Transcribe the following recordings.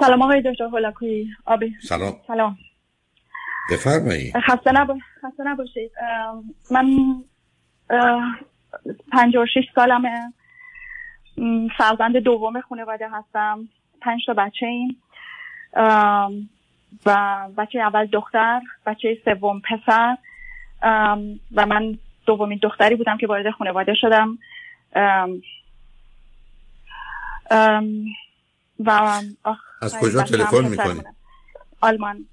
سلام آقای دکتر هولاکویی آبی. سلام. سلام. بفرمایید خسته, نب... خسته نباشید. من پنجاه و شش سالمه. فرزند دوم خانواده هستم. پنج تا بچه این و بچه اول دختر بچه سوم پسر. و من دومین دختری بودم که وارد خانواده شدم. و از کجا تلفن می‌کنید؟ آلمان.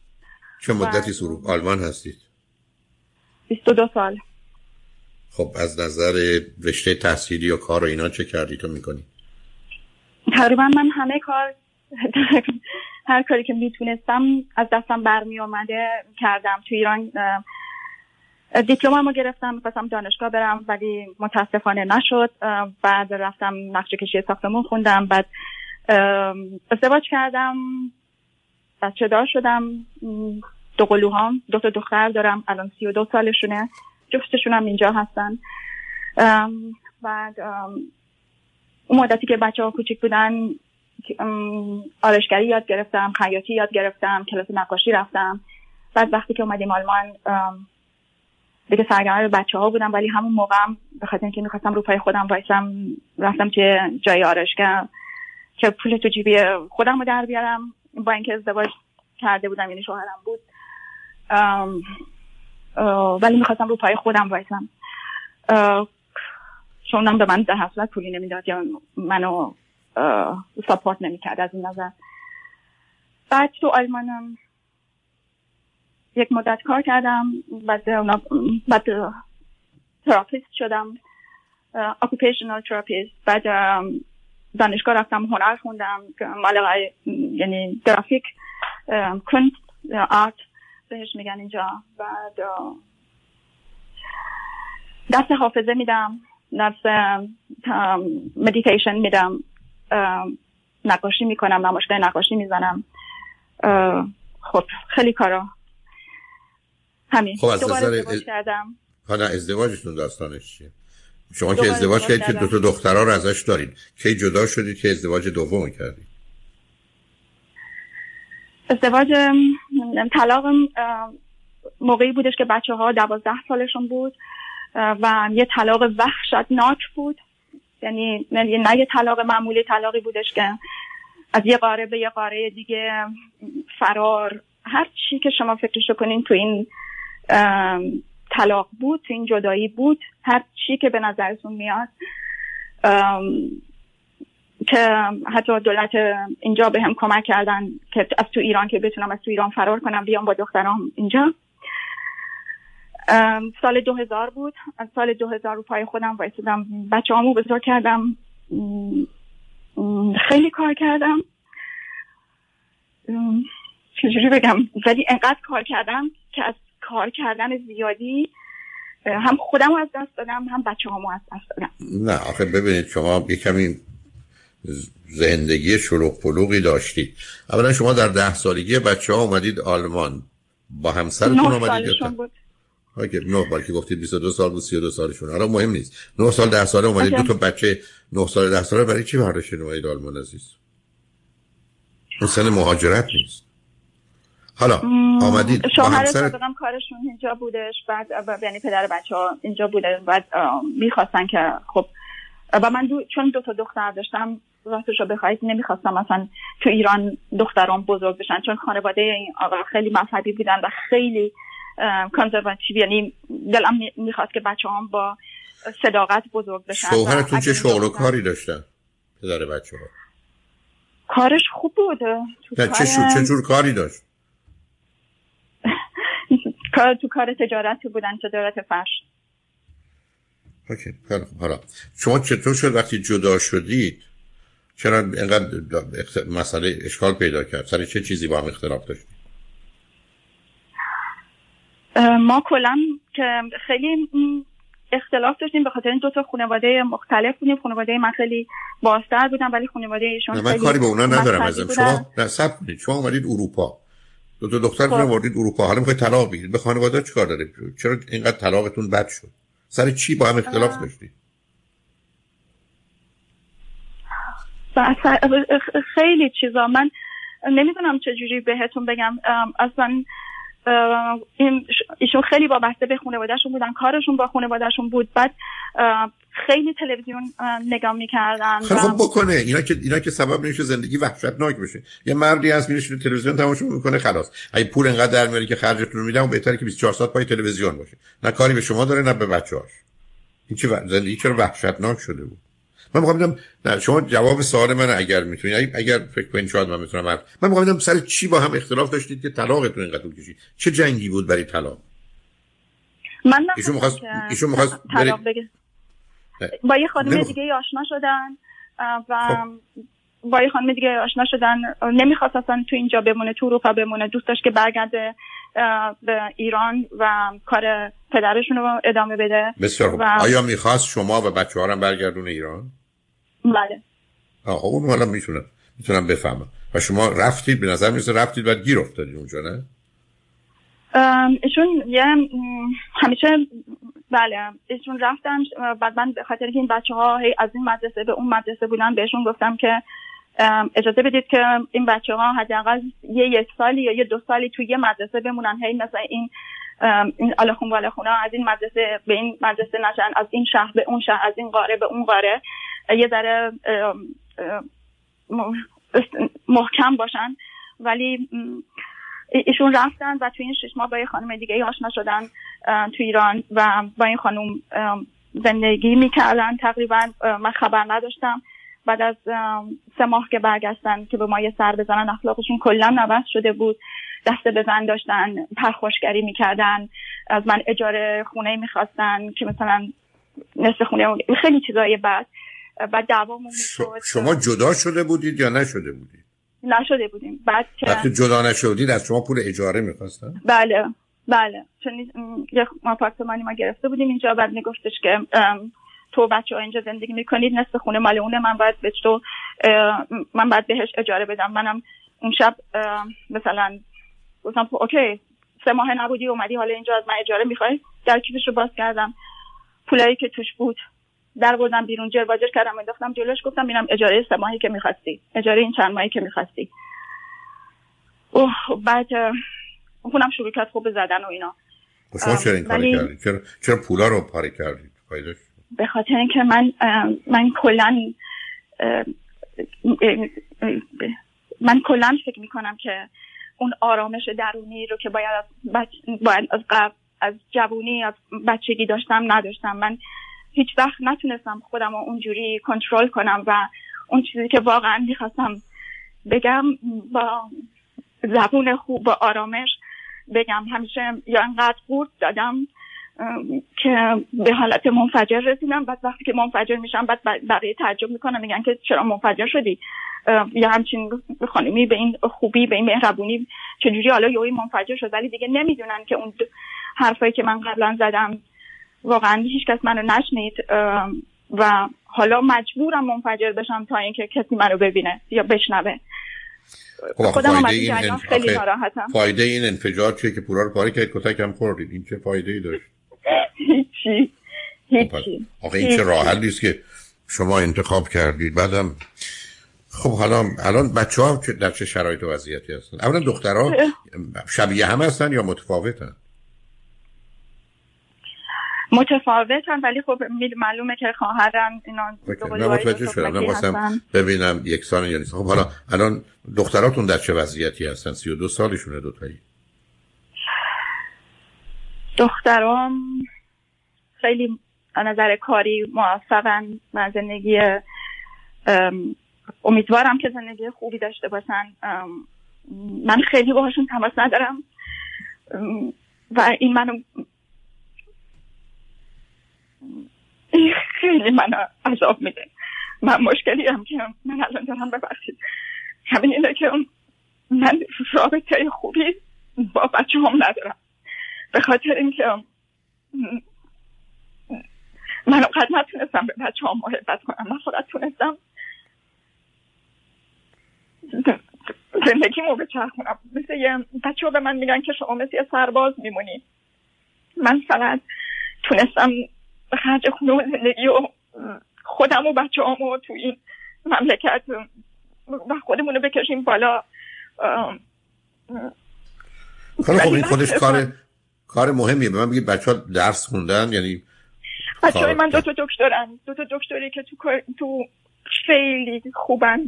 چه مدتی سرو آلمان هستید؟ 22 سال. خب از نظر رشته تحصیلی و کار و اینا چه کردی تو می‌کنی؟ تقریبا من همه کار هر کاری که می‌تونستم از دستم برمی آمده کردم. تو ایران دیپلمامو گرفتم می‌خواستم دانشگاه برم ولی متاسفانه نشد. بعد رفتم نقشه کشی ساختمون خوندم. بعد ازدواج کردم بچه دار شدم دو قلوهام دو تا دختر دارم الان سی و دو سالشونه جفتشون هم اینجا هستن. بعد اون مدتی که بچه ها کوچیک بودن آرشگری یاد گرفتم خیاطی یاد گرفتم کلاس نقاشی رفتم. بعد وقتی که اومدیم آلمان دیگه سرگرم بچه ها بودم ولی همون موقع به خاطر اینکه می‌خواستم رو پای خودم وایسم رفتم توی جای آرشگر که پول تو جیبی خودم رو در بیارم. با اینکه ازدواج کرده بودم یعنی شوهرم بود. ولی می‌خواستم رو پای خودم وایسم. چون به من در حصلت پولی نمی‌داد یا منو سپورت نمی‌کرد از این نظر. بعد تو آلمانم یک مدت کار کردم. بعد بعد therapist شدم. occupational therapist بعد دانشگاه رفتم هنر خوندم مال یعنی گرافیک کنت art بهش میگن اینجا. بعد درس حافظه میدم درس مدیتیشن میدم نقاشی می‌کنم نمایشگاه نقاشی می‌زنم. خب خیلی کارا. همین. خب از ازدواج کردم. حالا ازدواجتون داستانش چیه؟ شما که ازدواج کردید که دو تا دخترها رو ازش دارید. کی جدا شدید که ازدواج دوم کردید؟ ازدواج طلاق موقعی بودش که بچه ها دوازده سالشون بود و یه طلاق وحشتناک بود. یعنی نه یه طلاق معمولی طلاقی بودش که از یه قاره به یه قاره دیگه فرار هر چی که شما فکرشو کنین تو این طلاق بود تو این جدایی بود هر چی که به نظرتون میاد. که حتی دولت اینجا به هم کمک کردن که از تو ایران که بتونم از تو ایران فرار کنم بیام با دخترام اینجا. سال دو هزار بود. از سال دو هزار رو پای خودم وایسیدم. بچه همو بزرگ کردم. خیلی کار کردم. چجوری بگم؟ ولی انقدر کار کردم که از کار کردن زیادی هم خودم از دست دادم هم بچه همو از دست دادم. نه آخه ببینید شما یه کمی زندگی شلوغ پلوغی داشتید. اولا شما در ده سالگی بچه ها اومدید آلمان. با همسرتون اومدید بود. که نه بار که گفتید 22 سال بود 32 سالشون. حالا مهم نیست. 9 سال 10 ساله اومدید دو تا بچه 9 سال 10 ساله برای چی برداشتید اومدید آلمان عزیز؟ اون سن مهاجرت نیست. حالا آمدید شوهر صدقم کارشون اینجا بودش بعد یعنی پدر بچه ها اینجا بوده بعد می‌خواستن که خب و من دو چون دو تا دختر داشتم راستش رو بخواید نمی‌خواستم مثلا تو ایران دختران بزرگ بشن چون خانواده این آقا خیلی مذهبی بودن و خیلی کانزرواتیو یعنی دلم می‌خواست که بچه هم با صداقت بزرگ بشن شوهرتون چه شغل و کاری داشتن؟ پدر بچه ها کارش خوب بود. چه, چه جور کاری داشت؟ کار تو کار تجارت بودن تجارت فرش. اوکی حالا شما چطور شد وقتی جدا شدید؟ چرا اینقدر مسئله اشکال پیدا کرد؟ سر چه چیزی با هم اختلاف داشتید ما کلا که خیلی اختلاف داشتیم به خاطر این دو تا خانواده مختلف بودیم. خانواده من خیلی بازتر بودم ولی خانواده ایشون من کاری به اونا ندارم ازم. شما نه سب کنید. شما اومدید اروپا. دو تا دخترتون رو وردید اروپا. حالا می‌خواید طلاق بگیرید. به خانواده چیکار داره چرا اینقدر طلاقتون بد شد؟ سر چی با هم اختلاف داشتید؟ خیلی چیزا. من نمی‌دونم چجوری بهتون بگم. اصلا ایشون خیلی وابسته به خانوادهشون بودن. کارشون با خانوادهشون بود. بعد خیلی تلویزیون نگاه می‌کردن خب بکنه. اینا که اینا که سبب نمیشه زندگی وحشتناک بشه. یه مردی هست میره تلویزیون تماشا می‌کنه خلاص. اگه پول انقدر در میاری که خرجتون میدم بهتره که 24 ساعت پای تلویزیون باشه. نه کاری به شما داره نه به بچه‌هاش. این چه زندگی چرا وحشتناک شده بود؟ من می‌خوام بدم نه شما جواب سوال من اگر می‌تونید اگر فکر کنید شاید من می‌تونم من می‌خوام بدم سر چی با هم اختلاف داشتید که طلاقتون اینقدر طول کشید؟ چه جنگی بود برای طلاق؟ من ایشون می‌خواست ایشون می‌خواست با یه خانم دیگه آشنا شدن و خب. با یه خانم دیگه آشنا شدن. نمی‌خواست اصلا تو اینجا بمونه تو اروپا بمونه. دوست داشت که برگرده به ایران و کار پدرشون رو ادامه بده. بسیار و... آیا می‌خواست شما و بچه رو برگردون ایران؟ بله. آه اون حالا می‌تونم می‌تونم بفهمم. و شما رفتید به نظر می‌رسه رفتید و گیر افتادید اونجا نه؟ ایشون یه همیشه بله ایشون رفتن بعد من به خاطر این بچه ها از این مدرسه به اون مدرسه بودن بهشون گفتم که اجازه بدید که این بچه ها حداقل یه یک سالی یا یه دو سالی توی یه مدرسه بمونن. هی مثلا این این آلخون والخونه از این مدرسه به این مدرسه نشن از این شهر به اون شهر از این قاره به اون قاره یه ذره محکم باشن. ولی ایشون رفتن و توی این شش ماه با یه خانم دیگه آشنا شدن تو ایران و با این خانم زندگی می‌کردن. تقریبا من خبر نداشتم. بعد از سه ماه که برگشتن که به ما یه سر بزنن اخلاقشون کلا نوست شده بود. دسته بزن داشتن پرخوشگری می‌کردن. از من اجاره خونه می‌خواستن که مثلا نصف خونه خیلی چیزای بعد دعوامون شما جدا شده بودید یا نشده بودید؟ نشده بودیم. بعد وقتی جدا نشدید از شما پول اجاره می‌خواستن؟ بله بله. چون یه آپارتمانی ما گرفته بودیم اینجا بعد میگفتش که تو بچه ها اینجا زندگی می‌کنید نصف خونه مال اونه من باید به تو من باید بهش اجاره بدم. منم اون شب مثلا گفتم اوکی سه ماه نبودی اومدی حالا اینجا از من اجاره می‌خوای؟ در کیفش رو باز کردم. پولایی که توش بود در بردم بیرون جر باجر کردم انداختم جلوش گفتم اینم اجاره سه ماهی که می‌خواستی اجاره این چند ماهی که می‌خواستی. اوه بعد خونم شروع کرد خوب زدن و اینا. شما چرا این کاری کردید؟ چرا, چرا پولا رو پاره کردید؟ به خاطر اینکه من من کلا من کلا فکر می‌کنم که اون آرامش درونی رو که باید از, بچ... باید از قبل از جوونی از بچگی داشتم نداشتم. من هیچ وقت نتونستم خودم رو اونجوری کنترل کنم و اون چیزی که واقعا می‌خواستم بگم با زبون خوب با آرامش بگم. همیشه یا انقدر قورت دادم که به حالت منفجر رسیدم. بعد وقتی که منفجر میشم بعد بقیه تعجب می‌کنم. میگن که چرا منفجر شدی؟ یا همچین خانمی به این خوبی به این مهربونی چجوری حالا یوی منفجر شد؟ ولی دیگه نمی‌دونن که اون حرفایی که من قبلا زدم واقعا هیچ کس منو نشنید و حالا مجبورم منفجر بشم تا اینکه کسی منو ببینه یا بشنوه. خب خودم فایده این خیلی ناراحتم. فایده این انفجار چیه که پورا رو پاره کرد کتک هم خوردید؟ این چه فایده ای داشت؟ هیچی هیچی. آخه این چه راه نیست که شما انتخاب کردید. بعدم خب حالا الان بچه ها در چه شرایط و وضعیتی هستن؟ اولا دخترها شبیه هم هستن یا متفاوتن؟ متفاوتن ولی خب معلومه که خواهرم اینا نه متوجه شدم. ببینم یک سال یا نیست. خب حالا الان دختراتون در چه وضعیتی هستن؟ سی و دو سالشونه دوتایی. دخترام خیلی نظر کاری موفقن. و زندگی امیدوارم که زندگی خوبی داشته باشن. من خیلی باهاشون تماس ندارم. و این منو خیلی من عذاب میده. من مشکلی هم که من الان دارم ببخشید. همین اینه که من رابطه خوبی با بچه هم ندارم. به خاطر اینکه من اونقدر نتونستم به بچه هم محبت کنم. من فقط تونستم زندگیمو بچرخونم مثل یه بچه به من میگن که شما مثل یه سرباز میمونی. من فقط تونستم خرج خونه و زندگی و خودم و بچه همو تو این مملکت و خودمونو بکشیم بالا. خب این خودش کار کار مهمیه. به من بگید بچه ها درس خوندن یعنی بچه های من دو تا دکترن. دو تا دکتری که تو, تو خیلی خوبن.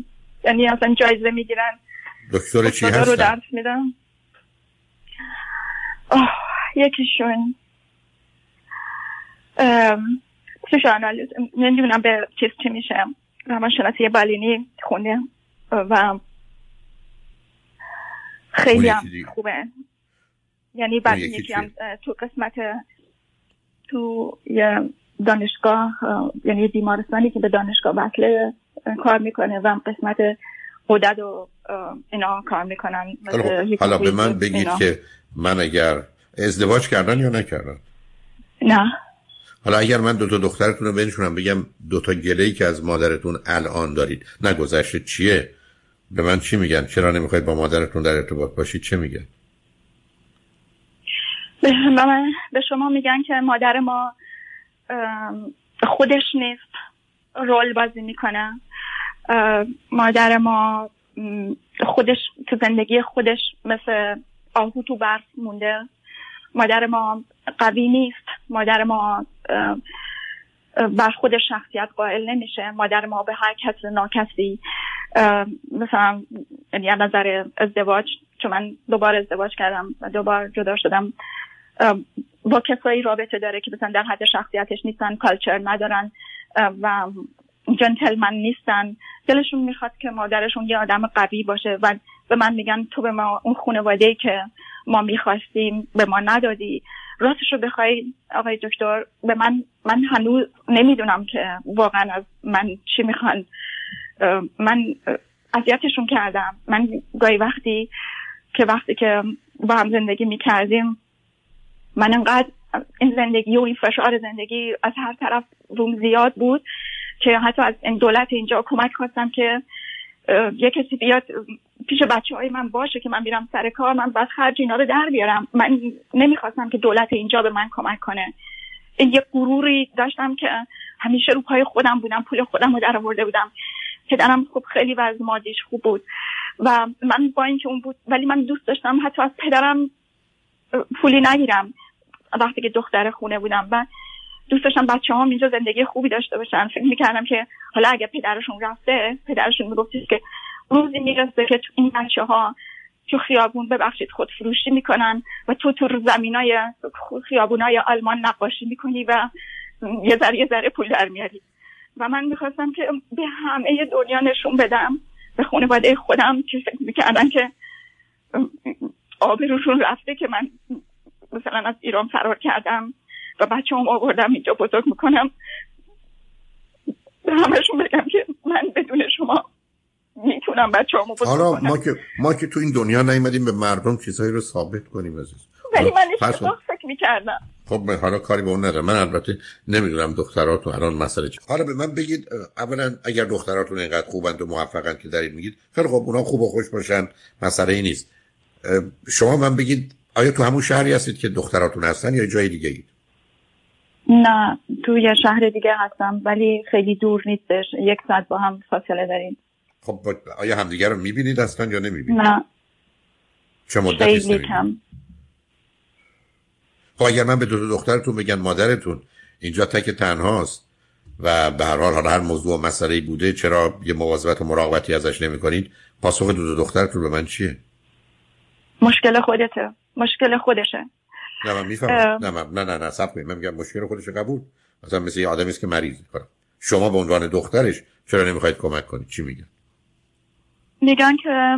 یعنی اصلا جایزه می‌گیرن. دکتر چی هستن؟ رو درس میدن یکیشون سوشانالیز نمی‌دونم به چیز چی میشه. روانشناسی بالینی خونده و خیلی هم خوبه. یعنی بعد یکی هم تو قسمت تو یه دانشگاه یعنی بیمارستانی که به دانشگاه وصله کار می‌کنه و قسمت قدد و اینا کار می‌کنن. حالا به من بگید که من اگر ازدواج کردن یا نکردن؟ نه. حالا اگر من دو تا دخترتون رو بنشونم بگم دو تا گله که از مادرتون الان دارید نگذشته چیه؟ به من چی میگن؟ چرا نمی‌خواید با مادرتون در ارتباط باشید؟ چه میگن؟ به من به شما میگن که مادر ما خودش نیست رول بازی می‌کنه. مادر ما خودش تو زندگی خودش مثل آهو تو برف مونده. مادر ما قوی نیست. مادر ما بر خودش شخصیت قائل نمیشه. مادر ما به هر کس ناکسی مثلا یعنی از نظر ازدواج چون من دوبار ازدواج کردم و دوبار جدا شدم با کسایی رابطه داره که مثلا در حد شخصیتش نیستن کالچر ندارن و جنتلمن نیستن. دلشون می‌خواد که مادرشون یه آدم قوی باشه و به من میگن تو به ما اون خانواده که ما می‌خواستیم به ما ندادی. راستش رو بخوای آقای دکتر به من من هنوز نمی‌دونم که واقعا از من چی می‌خوان. من اذیتشون کردم. من گاهی وقتی که وقتی که با هم زندگی می‌کردیم من انقدر این زندگی و این فشار زندگی از هر طرف روم زیاد بود که حتی از این دولت اینجا کمک خواستم که یه کسی بیاد پیش بچه های من باشه که من میرم سر کار من بس خرج اینا رو در بیارم. من نمی‌خواستم که دولت اینجا به من کمک کنه. یه غروری داشتم که همیشه رو پای خودم بودم پول خودم رو در آورده بودم. پدرم خب خیلی وضع مادیش خوب بود و من با اینکه اون بود ولی من دوست داشتم حتی از پدرم پولی نگیرم. وقتی که دختر خونه بودم و دوست داشتم بچه هم اینجا زندگی خوبی داشته باشن. فکر می‌کردم که حالا اگر پدرشون رفته پدرشون می‌گفتی که روزی می‌رسه که تو این بچه ها تو خیابون ببخشید خود فروشی می‌کنن و تو تو زمینای خیابونای آلمان نقاشی می‌کنی و یه ذره یه ذره پول در میاری. و من می‌خواستم که به همه دنیا نشون بدم به خانواده خودم که فکر می‌کردن که آبروشون رفته که من مثلا از ایران فرار کردم. و بچه هم آوردم اینجا بزرگ می‌کنم. به همشون بگم که من بدون شما می‌تونم بچه همو بزرگ حالا ما که, ما که تو این دنیا نیومدیم به مردم چیزهایی رو ثابت کنیم عزیز. ولی من اشتباه فکر می‌کردم. خب حالا کاری به اون ندارم. من البته نمی‌دونم دختراتون الان مسئله چی حالا به من بگید اولا اگر دختراتون اینقدر خوبند و موفقند که دارید میگید خیلی خب اونا خوب و خوش باشن مسئله ای نیست. شما من بگید آیا تو همون شهری هستید که دختراتون هستن یا جای دیگه اید؟ نه تو یه شهر دیگه هستم ولی خیلی دور نیستش. یک ساعت با هم فاصله داریم. خب آیا همدیگه رو می‌بینید اصلا یا نمی‌بینید؟ نه. چه مدتی کم. خب اگر من به دو, دخترتون بگن مادرتون اینجا تک تنهاست و به هر حال هر موضوع و مسئله بوده چرا یه مواظبت و مراقبتی ازش نمی کنید پاسخ دو, دو دخترتون به من چیه؟ مشکل خودته. مشکل خودشه. نه من می‌فهمم. نه نه نه نه سب من میگم مشکل خودش قبول. مثلا مثل یه آدمی است که مریض کنه شما به عنوان دخترش چرا نمی‌خواید کمک کنید؟ چی میگن؟ میگن که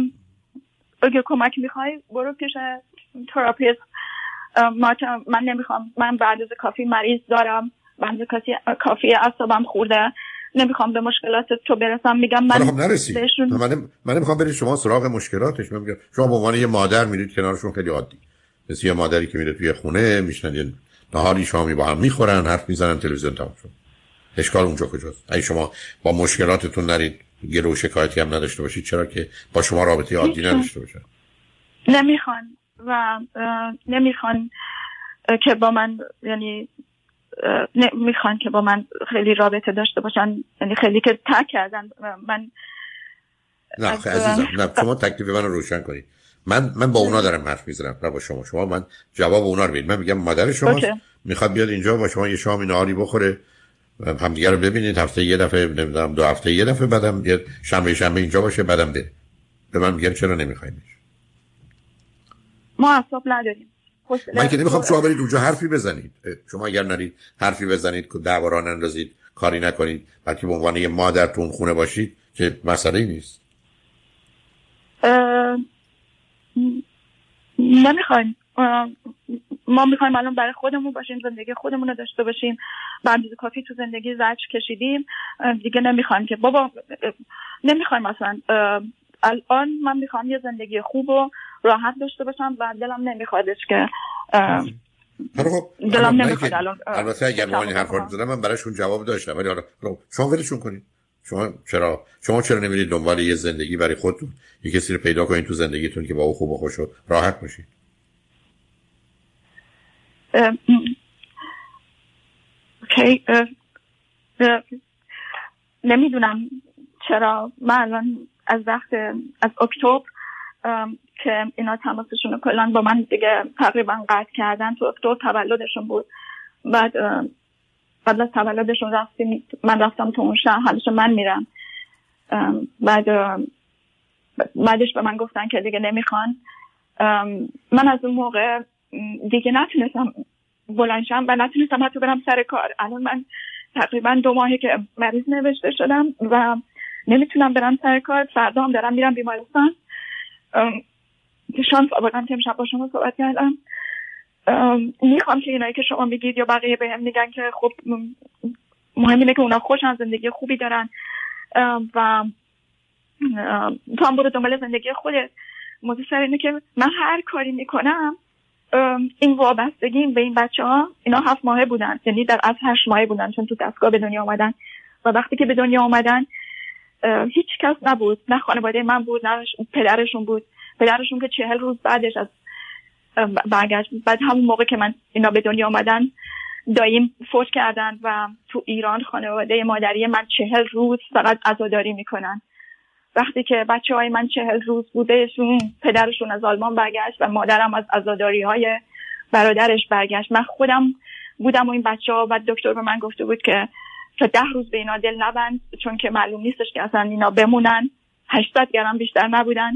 اگه کمک می‌خوای برو پیش therapist. من نمی‌خوام. من به اندازه کافی مریض دارم. بعد کافی اصابم خورده. نمی‌خوام به مشکلات تو برسم. میگم من خب نرسی. من من نمی‌خوام برید شما سراغ مشکلاتش. من میگم شما به عنوان یه مادر میرید کنارشون خیلی عادی. مثل یه مادری که میره توی خونه میشنن یه نهاری شامی با هم می‌خورن حرف می‌زنن تلویزیون تمام شد. اشکال اونجا کجاست؟ اگه شما با مشکلاتتون نرید گله و شکایتی هم نداشته باشید چرا که با شما رابطه عادی نداشته باشن؟ نمی‌خوان و نمی‌خوان که با من یعنی می‌خوان که با من خیلی رابطه داشته باشن. یعنی خیلی که تک کردن. من نه عزیزم نه شما تکلیف من رو روشن کنید. من من با اونا دارم حرف می‌زنم. نه با شما. شما من جواب اونا رو من میگم مادر شما می‌خواد بیاد اینجا با شما یه شام نهاری بخوره. همدیگه رو ببینید. هفته یه دفعه نمی‌دونم دو هفته یه دفعه بعدم یه شنبه شنبه اینجا باشه بعدم بره به من میگن چرا نمیخواینش ما اصاب نداریم. من که نمی‌خوام شما برید اونجا حرفی بزنید. شما اگر نرید حرفی بزنید که دعوا اندازید کاری نکنید بلکه به عنوان یه مادر تو اون خونه باشید که مسئله نیست. نمی‌خوایم. ما می‌خوایم الان برای خودمون باشیم زندگی خودمون رو داشته باشیم. به کافی تو زندگی زج کشیدیم. دیگه نمی‌خوایم که. بابا نمی‌خوایم مثلا الان من می‌خوام یه زندگی خوب و راحت داشته باشم و دلم نمیخوادش که. خب. دلم نمی‌خواد الان البته اگر ما این حرفا رو من براشون جواب داشتم ولی حالا شما ولشون کنید شما چرا شما چرا نمیرید دنبال یه زندگی برای خودتون؟ یه کسی رو پیدا کنید تو زندگیتون که با او خوب و خوش و راحت باشید. اوکی نمی‌دونم چرا. من الان از وقت از اکتبر که اینا تماسشون رو کلان با من دیگه تقریبا قطع کردن تو اکتبر تولدشون بود. بعد قبل از تولدشون رفتیم من رفتم تو اون شهر همیشه من میرم. بعد بعدش به من گفتن که دیگه نمی‌خوان. من از اون موقع دیگه نتونستم بلنشم و نتونستم حتی برم سر کار. الان من تقریبا دو ماهی که مریض نوشته شدم و نمی‌تونم برم سر کار. فردا هم دارم میرم بیمارستان. شانس آوردم که امشب با شما صحبت کردم. می‌خوام که اینایی که شما میگید یا بقیه به هم میگن که خب مهم اینه که اونا خوشن زندگی خوبی دارن. و تو هم برو دنبال زندگی خودت موضوع سر اینه که من هر کاری می‌کنم این وابستگی به این بچه ها اینا هفت ماهه بودن. یعنی در از هشت ماهه بودن چون تو دستگاه به دنیا آمدن. و وقتی که به دنیا آمدن هیچ کس نبود. نه خانواده من بود نه پدرشون بود. پدرشون که چهل روز بعدش از برگشت. بعد همون موقع که من اینا به دنیا آمدن داییم فوت کردن و تو ایران خانواده مادری من چهل روز فقط عزاداری می‌کنن. وقتی که بچه های من چهل روز بودهشون پدرشون از آلمان برگشت و مادرم از عزاداری های برادرش برگشت. من خودم بودم و این بچه ها و دکتر به من گفته بود که تا ده روز به اینا دل نبند چون که معلوم نیستش که اصلا اینا بمونن. 800 گرم بیشتر نبودن.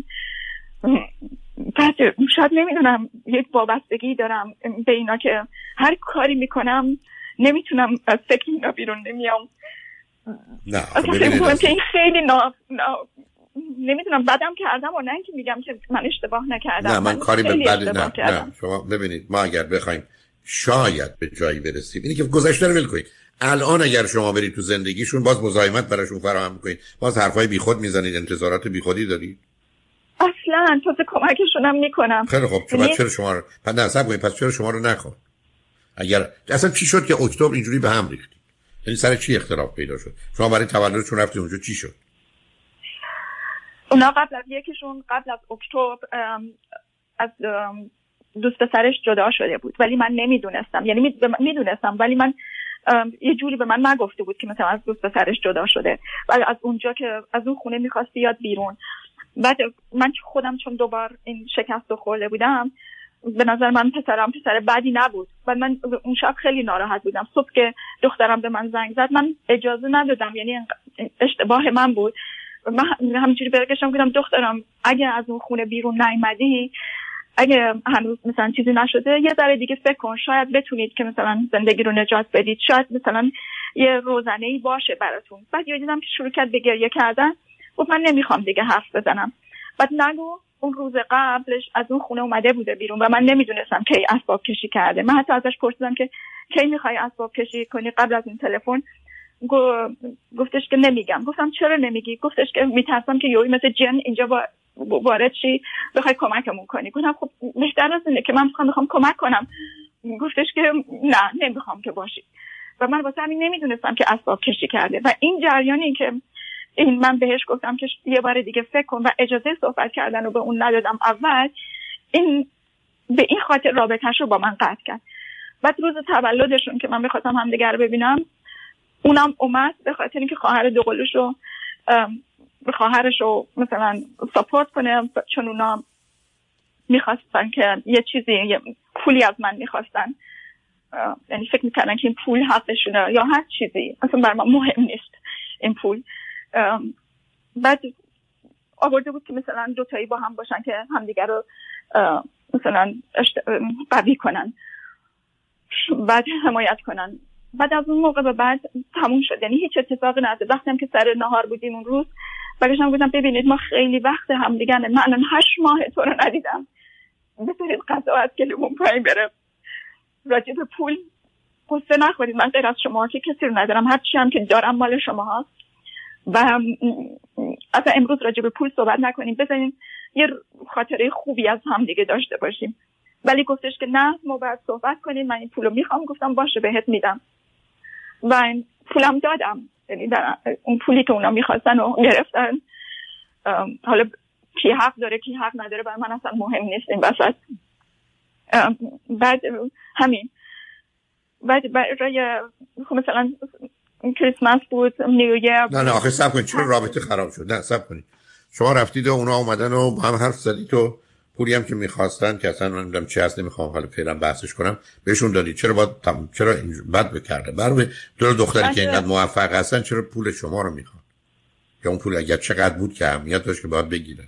بعد شاید نمی‌دونم یک وابستگی دارم به اینا که هر کاری می‌کنم نمی‌تونم از فکر اینا بیرون نمیام. نه که این خیلی نا... نمی‌دونم بدم کردم و نه اینکه میگم که من اشتباه نکردم نه من, کاری به بد نه, نه شما ببینید ما اگر بخوایم شاید به جایی برسیم اینی که گذشته رو ول کنید. الان اگر شما برید تو زندگیشون باز مزاحمت براشون فراهم می‌کنید. باز حرفای بیخود می‌زنید انتظارات بیخودی دارید. اصلا تازه کمکشونم می‌کنم. خیلی خوب. چرا چرا شما رو پس کنید. پس چرا شما رو نخواد اگر اصلا چی شد که اکتبر اینجوری به هم ریختید یعنی سر چی اختلاف پیدا شد؟ شما برای تولدشون رفتید اونجا چی شد؟ اونا قبل از یکیشون قبل از اکتبر از دوست سرش جدا شده بود. ولی من نمی‌دونستم. یعنی می‌دونستم ولی من یه جوری به من نگفته بود که مثلا از دوست سرش جدا شده. ولی از اونجا که از اون خونه می‌خواست بیاد بیرون. بعد من خودم چون دوبار این شکست رو خورده بودم به نظر من پسرم پسر بدی نبود. و من اون شب خیلی ناراحت بودم. صبح که دخترم به من زنگ زد من اجازه ندادم. یعنی اشتباه من بود. من همینجوری برگشتم گفتم دخترم اگه از اون خونه بیرون نیومدی اگه هنوز مثلا چیزی نشده یه ذره دیگه فکر کن. شاید بتونید که مثلا زندگی رو نجات بدید. شاید مثلا یه روزنه ای باشه براتون. بعد یه دیدم که شروع کرد به گریه کردن. گفت من نمی‌خوام دیگه حرف بزنم. بعد نگو اون روز قبلش از اون خونه اومده بوده بیرون و من نمی‌دونستم کی اسباب کشی کرده. من حتی ازش پرسیدم که کی می‌خوای اسباب کشی کنی قبل از این تلفن؟ گفتش که نمیگم. گفتم چرا نمیگی؟ گفتش که میترسم که یوی مثل جن اینجا وارد چی بخوای کمکمون کنی. گفتم خب بهتر از اینه که من می‌خوام می‌خوام کمک کنم. گفتش که نه نمی‌خوام که باشی. و من واسه همین نمی‌دونستم که اسباب کشی کرده. و این جریانی که این من بهش گفتم که یه بار دیگه فکر کن و اجازه صحبت کردن رو به اون ندادم اول. این به این خاطر رابطهش رو با من قطع کرد. بعد روز تولدشون که من بخواستم همدیگر رو ببینم اونم اومد به خاطر اینکه خواهر دوقلوش رو خواهرش رو مثلا ساپورت کنه. چون اونا می‌خواستن که یه چیزی یه پولی از من می‌خواستن. یعنی فکر می‌کردن که این پول حقشونه یا هر چیزی. اصلا بر من مهم نیست این پول. بعد آورده بود که مثلا دوتایی با هم باشن که همدیگر رو مثلا قوی کنن. بعد حمایت کنن. بعد از اون موقع به بعد تموم شد. یعنی هیچ اتفاقی نیفتاد وقتی هم که سر نهار بودیم اون روز برگشتم گفتم ببینید ما خیلی وقت هم دیگه من هشت ماه تو رو ندیدم. بذارید قضا از گلمون پایین بره. راجع به پول قصه نخورید. من غیر از شما که کسی رو ندارم. هر چی هم که دارم مال شما هست و اصلا امروز راجع به پول صحبت نکنیم. بزنین یه خاطره خوبی از هم دیگه داشته باشیم. ولی گفتش که نه ما باید صحبت کنیم. من این پولو می‌خوام. گفتم باشه بهت میدم. و این پولم دادم. یعنی اون پولی که اونا می‌خواستن و گرفتن. حالا کی حق داره کی حق نداره برای من اصلا مهم نیست این وسط. بعد همین. بعد برای خب مثلا کریسمس بود نیویر نه نه آخه سب کنید چرا رابطه خراب شد؟ نه سب کنید. شما رفتید و اونا اومدن و هم حرف زدید و پولی هم که می‌خواستن که اصلا نمی‌دونم چی هست نمی‌خوام حالا فعلا بحثش کنم بهشون دادید. چرا باید تم... چرا بد بکرده؟ برای دو دختری که اینقدر موفق هستن چرا پول شما رو می‌خوان؟ که اون پول اگر چقدر بود که اهمیت داشت که باید بگیرن؟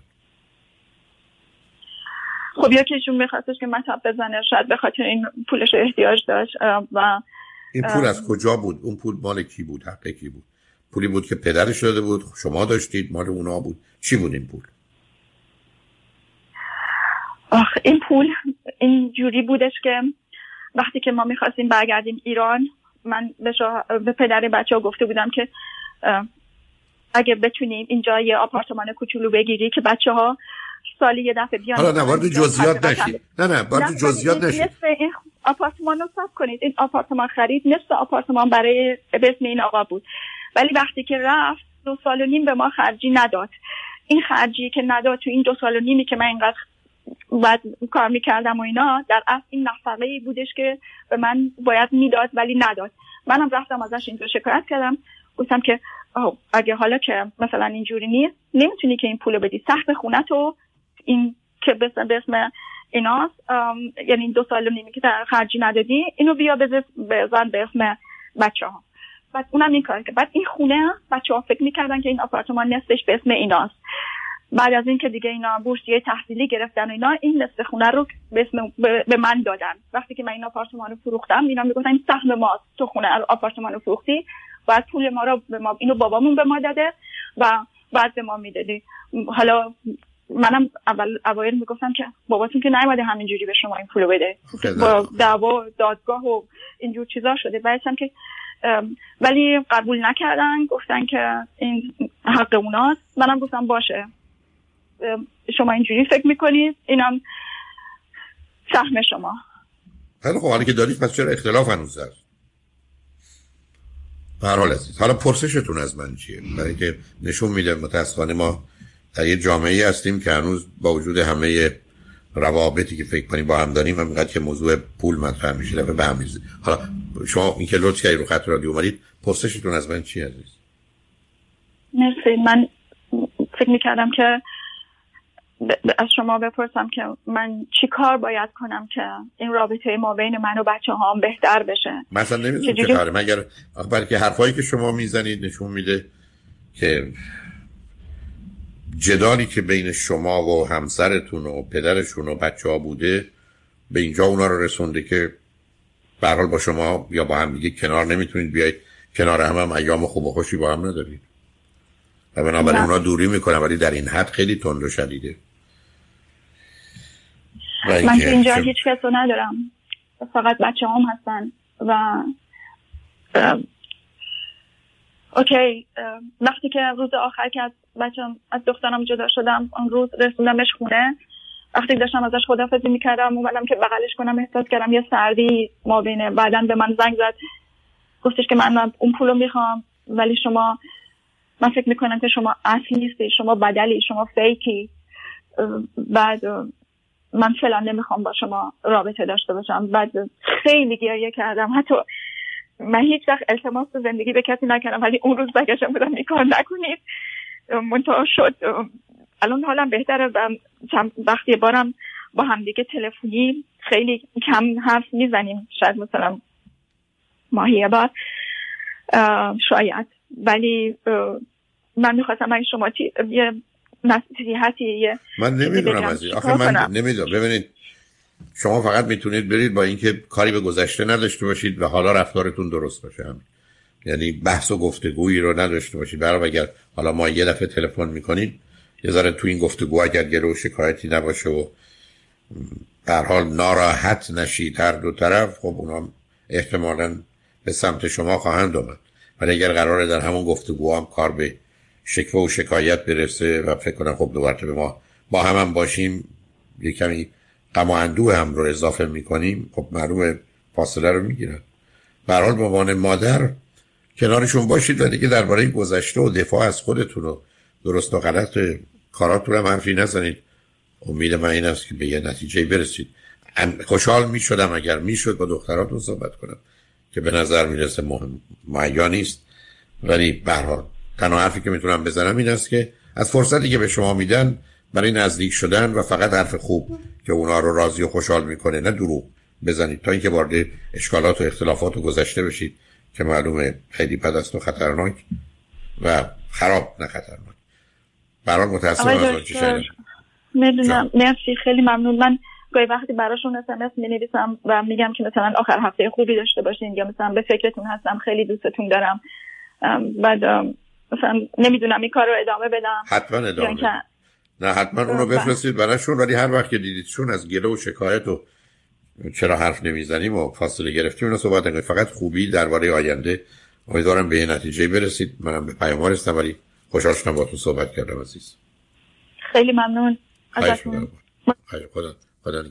خب یکیشون میخواستش که مطب بزنه شاید به خاطر این پولش احتیاج داشت و این پول از کجا بود؟ اون پول مال کی بود؟ حق کی بود؟ پولی بود که پدرش داده بود شما داشتید مال اونا بود. چی بود این پول؟ آخ این پول این جوری بودش که وقتی که ما می‌خواستیم برگردیم ایران من به, به پدر بچه ها گفته بودم که اگه بتونیم اینجا یه آپارتمان کوچولو بگیری که بچه ها سالی یه دفعه بیان حالا نه وارد جزئیات نشید نه نه وارد جزئیات این آپارتمان رو ساب کنید. این آپارتمان خرید نصف آپارتمان برای به اسم این آقا بود. ولی وقتی که رفت دو سال و نیم به ما خرجی نداد. این خرجی که نداد تو این دو سال و نیمی که من اینقدر بعد کار می‌کردم و اینا در اصل این نفقه ای بودش که به من باید می‌داد ولی نداد. منم رفتم ازش اینجا شکایت کردم. گفتم که اگه حالا که مثلا اینجوری نیست نمی‌تونی که این پولو بدی. سخت خونه تو این که به اسم ایناست یعنی این دو سال و نیمی که در خرجی ندادی اینو بیا بزن به اسم بچه ها بعد اونم این کار که بعد این خونه بچه ها فکر می‌کردن که این آپارتمان نصفش به اسم ایناست. بعد از اینکه دیگه اینا بورسیه تحصیلی گرفتن و اینا این نصف خونه رو به, اسم به من دادن. وقتی که من این آپارتمان رو فروختم اینا می‌گفتن این سهم ما تو خونه آپارتمان رو فروختی بعد پول ما رو به ما اینو بابامون به ما داده و بعد به ما می‌دادی. حالا منم اول اوایل می‌گفتم که باباتون که نیومده همینجوری به شما این پولو بده. با دعوا دادگاه و اینجور چیزا شده. بعدش که ولی قبول نکردن. گفتن که این حق اوناست. منم گفتم باشه. شما اینجوری فکر می‌کنید. اینم سهم شما. خیلی خب حالا که دارید پس چرا اختلاف هنوز هست حال عزیز حالا پرسشتون از من چیه؟ برای که نشون میده متاسفانه ما در یه جامعه هستیم که هنوز با وجود همه روابطی که فکر کنیم با هم داریم همینقدر که موضوع پول مطرح میشه. دفعه به هم حالا شما این که لطف رو خط رادیو اومدید پرسشتون از من چی عزیز؟ مرسی. من فکر می‌کردم که از شما بپرسم که من چی کار باید کنم که این رابطه ما بین من و بچه هم بهتر بشه؟ مثلا نمی‌دونم چه کاره. مگر که حرفایی که شما می‌زنید نشون میده که جدالی که بین شما و همسرتون و پدرشون و بچه ها بوده به اینجا اونا رو رسونده که برحال با شما یا با هم دیگه کنار نمی‌تونید بیاید کنار هم هم ایام خوب و خوشی با هم ندارید. و بنابراین اونا دوری می‌کنن ولی در این حد خیلی تند و شدیده. من که اینجا هیچ کس رو ندارم. فقط بچه هم هستن و اوکی وقتی که روز آخر که از بچم از دخترم جدا شدم. اون روز رسوندمش خونه. وقتی داشتم ازش خدافزی می‌کردم اومدم که بغلش کنم احساس کردم یه سردی ما بینه بعدا به من زنگ زد. گفتش که من اون پولو می‌خوام ولی شما من فکر می‌کنم که شما اصلی نیستی شما بدلی شما فیکی. بعد من فعلا نمی‌خوام با شما رابطه داشته باشم. بعد خیلی گریه کردم. حتی من هیچ وقت التماس زندگی به کسی نکردم ولی اون روز بگشم بودم این کار نکنید. منتها شد. الان حالم بهتره و وقتی بارم با همدیگه تلفنی خیلی کم حرف می‌زنیم. شاید مثلا ماهی بعد شاید. ولی من می‌خواستم اگه شما یه نصیحتی من نمی‌دونم از آخه من نمی‌دونم. ببینید شما فقط می‌تونید برید با اینکه کاری به گذشته نداشته باشید و حالا رفتارتون درست باشه. هم. یعنی بحث و گفتگویی رو نداشته باشید. برای اگر حالا ما یه دفعه تلفن می‌کنید یه ذره تو این گفتگو اگر گره و شکایتی نباشه و در حال ناراحت نشید هر دو طرف خب اونا احتمالا به سمت شما خواهند اومد ولی اگر قراره در همون گفتگو هم کار به شکوه و شکایت برسه و فکر کنم خب دوباره به ما با هم, هم باشیم یه کمی غم و اندوه هم رو اضافه می‌کنیم خب معلوم فاصله رو می‌گیرن. برحال به عنوان مادر کنارشون باشید و دیگه درباره گذشته و دفاع از خودتون و درست و غلط کاراتون هم حرفی نزنید. امید من این است که به یه نتیجه برسید. خوشحال می شدم اگر می شد با دختراتون صحبت کنم که به نظر می‌رسه مهم معیا نیست. ولی برحال تنها حرفی که می‌تونم بزنم این است که از فرصتی که به شما میدن برای نزدیک شدن و فقط حرف خوب که اونا رو راضی و خوشحال می‌کنه نه دروغ بزنید. تا اینکه وارد اشکالات و اختلافات و گذشته بشید. که معلومه خیلی بد است و خطرناک و خراب نه خطرناک. برای متاسفم از می‌دونم مرسی خیلی ممنون. من گاهی وقتی براشون اسمس می نویسم و میگم که مثلا آخر هفته خوبی داشته باشین یا مثلا به فکرتون هستم خیلی دوستتون دارم. بعد مثلا نمی‌دونم این کار رو ادامه بدم. حتما ادامه نه حتما اونو بفرستید براشون ولی هر وقت که دیدیدشون از گله و شکایت و چرا حرف نمی‌زنیم و فاصله گرفتیم؟ اونو صحبت نکنید فقط خوبی درباره آینده. امیدوارم به نتیجه برسید. منم به پیام رسیدم ولی خوشحال شدم با تو صحبت کردم عزیز. خیلی ممنون. ازتون. خدا خدا نگه